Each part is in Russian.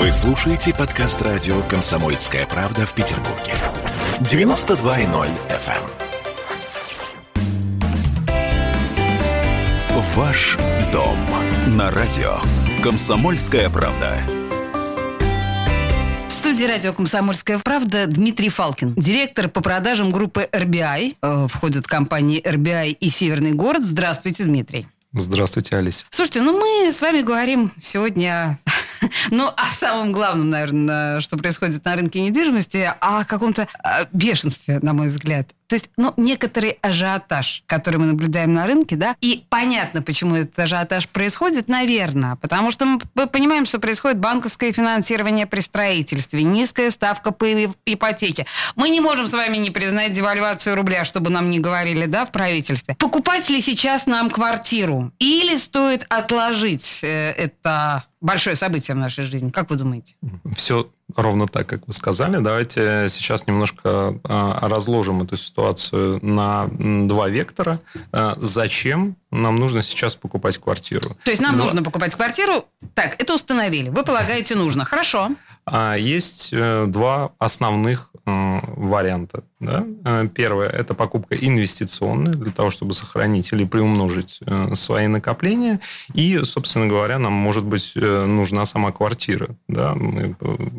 Вы слушаете подкаст радио «Комсомольская правда» в Петербурге. 92.0 FM. эм. Ваш дом на радио «Комсомольская правда». В студии радио «Комсомольская правда» Дмитрий Фалкин, директор по продажам группы RBI. Э, входят компании RBI и Северный город. Здравствуйте, Дмитрий. Здравствуйте, Алис. Слушайте, ну мы с вами говорим сегодня ну, о самом главном, наверное, что происходит на рынке недвижимости, о каком-то э, бешенстве, на мой взгляд. То есть, ну, некоторый ажиотаж, который мы наблюдаем на рынке, да, и понятно, почему этот ажиотаж происходит, наверное, потому что мы понимаем, что происходит банковское финансирование при строительстве, низкая ставка по ипотеке. Мы не можем с вами не признать девальвацию рубля, чтобы нам не говорили, да, в правительстве. Покупать ли сейчас нам квартиру? Или стоит отложить э, это большое событие в нашей жизни? Как вы думаете? Все ровно так, как вы сказали. Давайте сейчас немножко а, разложим эту ситуацию на два вектора. А, зачем нам нужно сейчас покупать квартиру? То есть нам Но... нужно покупать квартиру? Так, это установили. Вы полагаете, нужно. Хорошо. А есть э, два основных варианта. Да? Э, первое – это покупка инвестиционная для того, чтобы сохранить или приумножить свои накопления. И, собственно говоря, нам, может быть, нужна сама квартира. Да? Мы,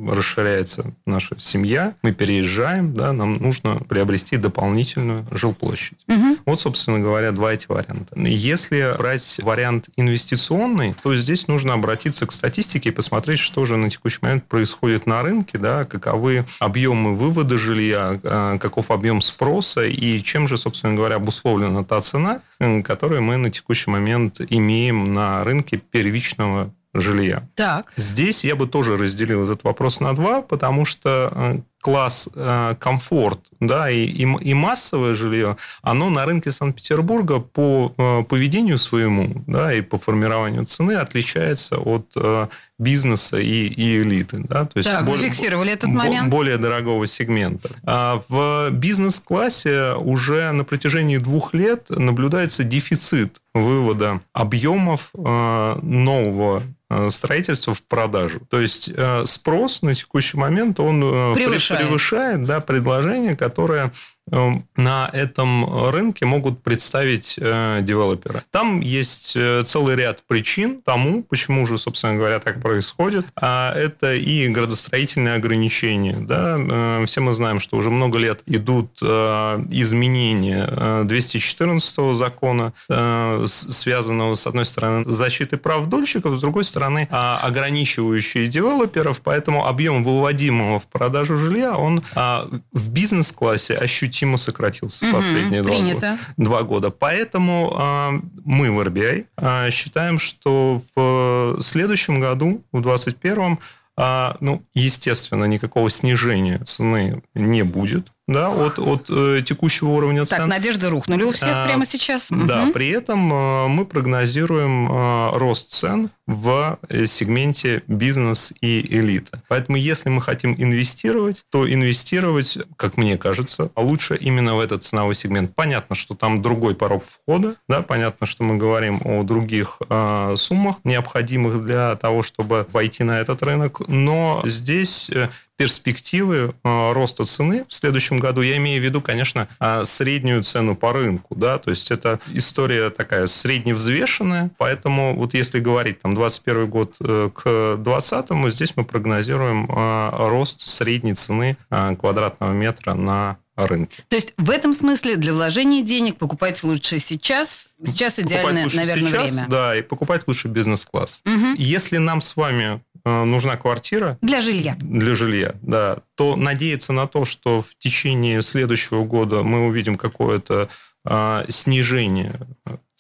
расширяется наша семья, мы переезжаем, да? нам нужно приобрести дополнительную жилплощадь. Угу. Вот, собственно говоря, два эти варианта. Если брать вариант инвестиционный, то здесь нужно обратиться к статистике и посмотреть, что же на текущий момент происходит на рынке, да, каковы объемы вывода жилья, а, каков объем спроса и чем же, собственно говоря, обусловлена та цена, которую мы на текущий момент имеем на рынке первичного жилья. Так. Здесь я бы тоже разделил этот вопрос на два, потому что э, класс э, комфорт да, и, и, и массовое жилье, оно на рынке Санкт-Петербурга по э, поведению своему да, и по формированию цены отличается от э, бизнеса и, и элиты. Да? То есть так, более, зафиксировали этот момент. Более дорогого сегмента. А в бизнес-классе уже на протяжении двух лет наблюдается дефицит вывода объемов э, нового Э, строительства в продажу. То есть э, спрос на текущий момент он э, превышает, превышает да, предложение, которое на этом рынке могут представить э, девелоперы. Там есть э, целый ряд причин тому, почему же, собственно говоря, так происходит. А это и градостроительные ограничения. Да? Э, все мы знаем, что уже много лет идут э, изменения 214 э, закона, э, связанного, с одной стороны, с защитой прав дольщиков, с другой стороны, а, ограничивающие девелоперов, поэтому объем выводимого в продажу жилья, он а, в бизнес-классе ощутимо ощутимо сократился угу, последние два года, два года. Поэтому э, мы в RBI э, считаем, что в следующем году, в 2021, э, ну, естественно, никакого снижения цены не будет да, от, от э, текущего уровня цен. Так, надежды рухнули у всех а, прямо сейчас. Да, угу. при этом э, мы прогнозируем э, рост цен в э, сегменте бизнес и элита. Поэтому, если мы хотим инвестировать, то инвестировать, как мне кажется, лучше именно в этот ценовой сегмент. Понятно, что там другой порог входа, да, понятно, что мы говорим о других э, суммах, необходимых для того, чтобы войти на этот рынок, но здесь э, перспективы э, роста цены в следующем году, я имею в виду, конечно, э, среднюю цену по рынку, да, то есть это история такая средневзвешенная, поэтому вот если говорить там 21 год э, к 2020, здесь мы прогнозируем рост средней цены квадратного метра на рынке. То есть в этом смысле для вложения денег покупать лучше сейчас. Сейчас идеальное, наверное, сейчас, время. Да, и покупать лучше бизнес-класс. Угу. Если нам с вами Э, нужна квартира. Для жилья. Для жилья, да. То надеяться на то, что в течение следующего года мы увидим какое-то а, снижение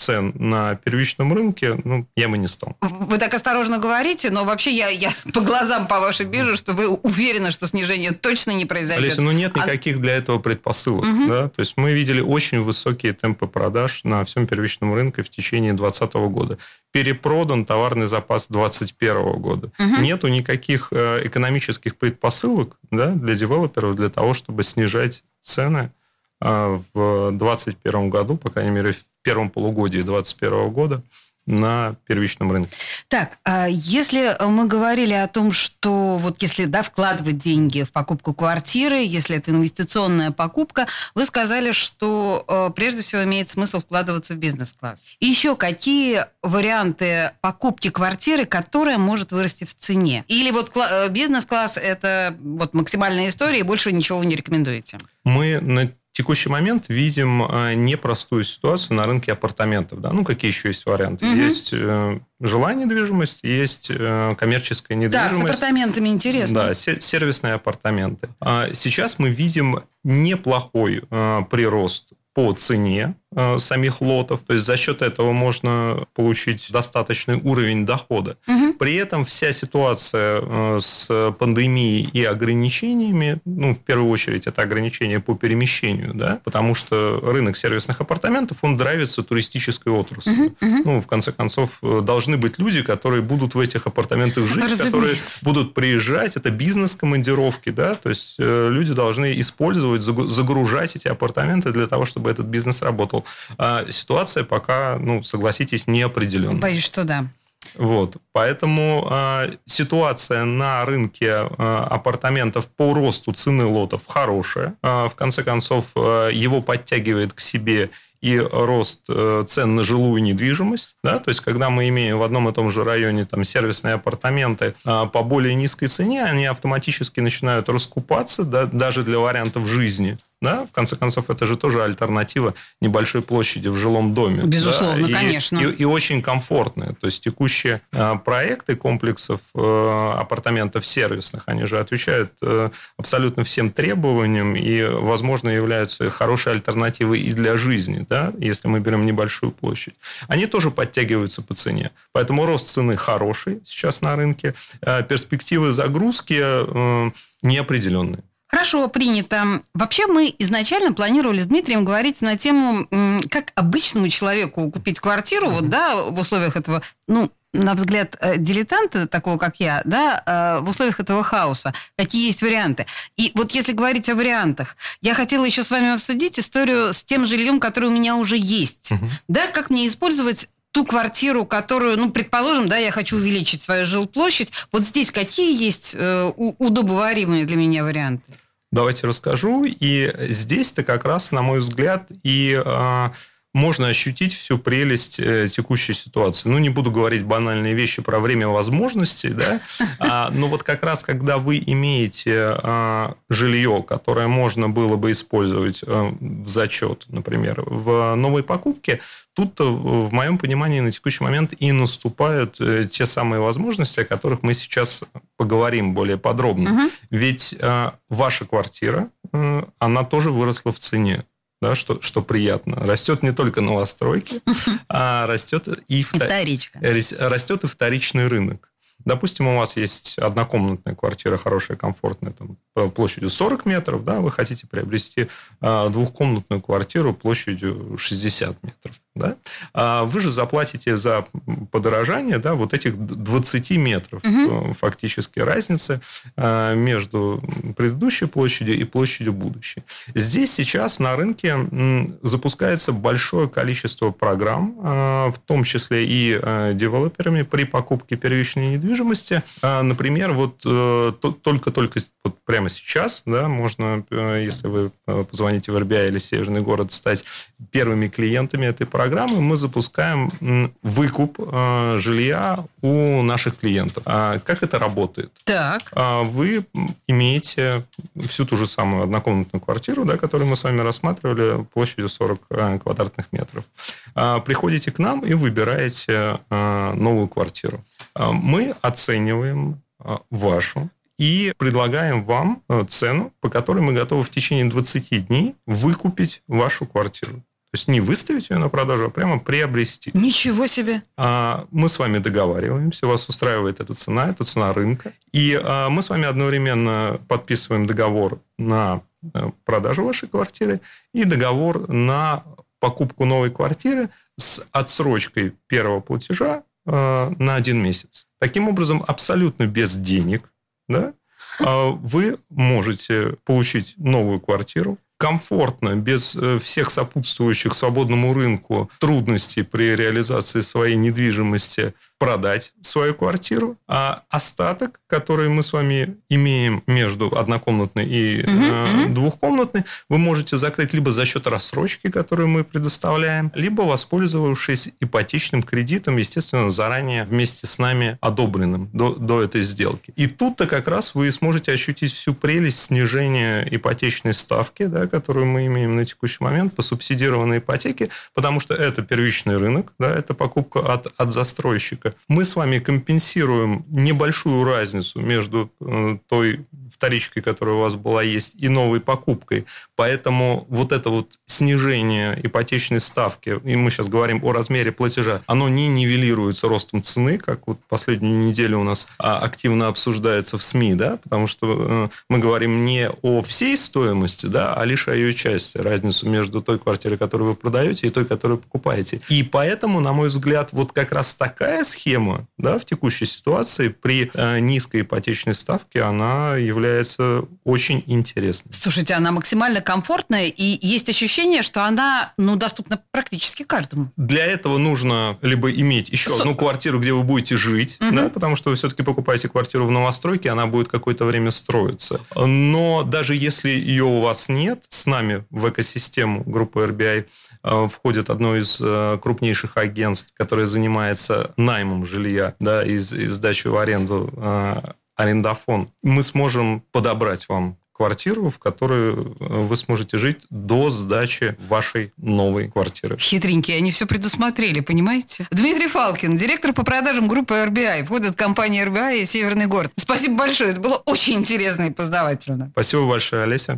цен на первичном рынке, ну, я бы не стал. Вы так осторожно говорите, но вообще я, я по глазам по вашим вижу, что вы уверены, что снижение точно не произойдет. Олеся, ну нет а никаких а... для этого предпосылок. Угу. Да? То есть мы видели очень высокие темпы продаж на всем первичном рынке в течение 2020 года. Перепродан товарный запас 2021 года. Угу. Нету никаких э, экономических предпосылок да, для девелоперов для того, чтобы снижать цены в 2021 году, по крайней мере, в первом полугодии 2021 года на первичном рынке. Так, а если мы говорили о том, что вот если да, вкладывать деньги в покупку квартиры, если это инвестиционная покупка, вы сказали, что э, прежде всего имеет смысл вкладываться в бизнес-класс. И еще какие варианты покупки квартиры, которая может вырасти в цене? Или вот э, бизнес-класс это вот максимальная история, и больше ничего вы не рекомендуете? Мы на текущий момент видим э, непростую ситуацию на рынке апартаментов. Да? Ну, какие еще есть варианты? Угу. Есть э, жилая недвижимость, есть э, коммерческая недвижимость. Да, с апартаментами интересно. Да, сервисные апартаменты. А сейчас мы видим неплохой прирост по цене самих лотов. То есть за счет этого можно получить достаточный уровень дохода. Угу. При этом вся ситуация э, с пандемией и ограничениями, ну, в первую очередь, это ограничения по перемещению, да, потому что рынок сервисных апартаментов, он драйвится туристической отраслью. Угу, угу. Ну, в конце концов, э, должны быть люди, которые будут в этих апартаментах жить, Разумеется. которые будут приезжать. Это бизнес-командировки, да, то есть э, люди должны использовать, загружать эти апартаменты для того, чтобы этот бизнес работал. А ситуация пока, ну, согласитесь, неопределенная. Боюсь, что да. Вот, поэтому э, ситуация на рынке э, апартаментов по росту цены лотов хорошая. Э, в конце концов, э, его подтягивает к себе и рост э, цен на жилую недвижимость. Да? То есть, когда мы имеем в одном и том же районе там, сервисные апартаменты э, по более низкой цене, они автоматически начинают раскупаться да, даже для вариантов жизни. Да, в конце концов, это же тоже альтернатива небольшой площади в жилом доме. Безусловно, да? и, конечно. И, и очень комфортные. То есть текущие э, проекты комплексов э, апартаментов сервисных, они же отвечают э, абсолютно всем требованиям и, возможно, являются хорошей альтернативой и для жизни, да, если мы берем небольшую площадь. Они тоже подтягиваются по цене. Поэтому рост цены хороший сейчас на рынке. Э, перспективы загрузки э, неопределенные. Хорошо, принято. Вообще мы изначально планировали с Дмитрием говорить на тему, как обычному человеку купить квартиру, mm-hmm. вот, да, в условиях этого, ну, на взгляд э, дилетанта, такого как я, да, э, в условиях этого хаоса, какие есть варианты. И вот если говорить о вариантах, я хотела еще с вами обсудить историю с тем жильем, которое у меня уже есть. Угу. Да, как мне использовать ту квартиру, которую, ну, предположим, да, я хочу увеличить свою жилплощадь. Вот здесь какие есть э, удобоваримые для меня варианты? Давайте расскажу. И здесь-то как раз, на мой взгляд, и э, можно ощутить всю прелесть э, текущей ситуации. Ну, не буду говорить банальные вещи про время возможностей, да, а, но вот как раз, когда вы имеете а, жилье, которое можно было бы использовать а, в зачет, например, в новой покупке, тут, в моем понимании, на текущий момент и наступают э, те самые возможности, о которых мы сейчас поговорим более подробно. Угу. Ведь а, ваша квартира, она тоже выросла в цене да, что, что приятно. Растет не только новостройки, а растет и, вторичка. растет и вторичный рынок. Допустим, у вас есть однокомнатная квартира, хорошая, комфортная, там, площадью 40 метров, да, вы хотите приобрести а, двухкомнатную квартиру площадью 60 метров. Да? А вы же заплатите за подорожание да, вот этих 20 метров угу. фактически разницы а, между предыдущей площадью и площадью будущей. Здесь сейчас на рынке запускается большое количество программ, а, в том числе и девелоперами при покупке первичной недвижимости. Например, вот только-только вот прямо сейчас да, можно, если вы позвоните в РБА или Северный город, стать первыми клиентами этой программы программы мы запускаем выкуп э, жилья у наших клиентов. А как это работает? Так. А вы имеете всю ту же самую однокомнатную квартиру, да, которую мы с вами рассматривали, площадью 40 э, квадратных метров. А приходите к нам и выбираете э, новую квартиру. Мы оцениваем вашу и предлагаем вам цену, по которой мы готовы в течение 20 дней выкупить вашу квартиру. То есть не выставить ее на продажу, а прямо приобрести. Ничего себе! А, мы с вами договариваемся, вас устраивает эта цена, это цена рынка. И а, мы с вами одновременно подписываем договор на э, продажу вашей квартиры и договор на покупку новой квартиры с отсрочкой первого платежа э, на один месяц. Таким образом, абсолютно без денег, да, вы можете получить новую квартиру, комфортно, без э, всех сопутствующих свободному рынку трудностей при реализации своей недвижимости продать свою квартиру, а остаток, который мы с вами имеем между однокомнатной и угу, э, угу. двухкомнатной, вы можете закрыть либо за счет рассрочки, которую мы предоставляем, либо воспользовавшись ипотечным кредитом, естественно, заранее вместе с нами одобренным до, до этой сделки. И тут-то как раз вы сможете ощутить всю прелесть снижения ипотечной ставки, да, которую мы имеем на текущий момент по субсидированной ипотеке, потому что это первичный рынок, да, это покупка от, от застройщика мы с вами компенсируем небольшую разницу между э, той вторичкой, которая у вас была есть, и новой покупкой. Поэтому вот это вот снижение ипотечной ставки, и мы сейчас говорим о размере платежа, оно не нивелируется ростом цены, как вот последнюю неделю у нас а, активно обсуждается в СМИ, да, потому что э, мы говорим не о всей стоимости, да, а лишь о ее части, разницу между той квартирой, которую вы продаете, и той, которую покупаете. И поэтому, на мой взгляд, вот как раз такая схема, да, в текущей ситуации при э, низкой ипотечной ставке, она является является очень интересной. Слушайте, она максимально комфортная, и есть ощущение, что она ну, доступна практически каждому. Для этого нужно либо иметь еще Со... одну квартиру, где вы будете жить, угу. да, потому что вы все-таки покупаете квартиру в новостройке, она будет какое-то время строиться. Но даже если ее у вас нет, с нами в экосистему группы RBI э, входит одно из э, крупнейших агентств, которое занимается наймом жилья, да, из, из сдачи в аренду э, арендафон, мы сможем подобрать вам квартиру, в которой вы сможете жить до сдачи вашей новой квартиры. Хитренькие, они все предусмотрели, понимаете? Дмитрий Фалкин, директор по продажам группы RBI. Входит компания RBI и Северный город. Спасибо большое, это было очень интересно и познавательно. Спасибо большое, Олеся.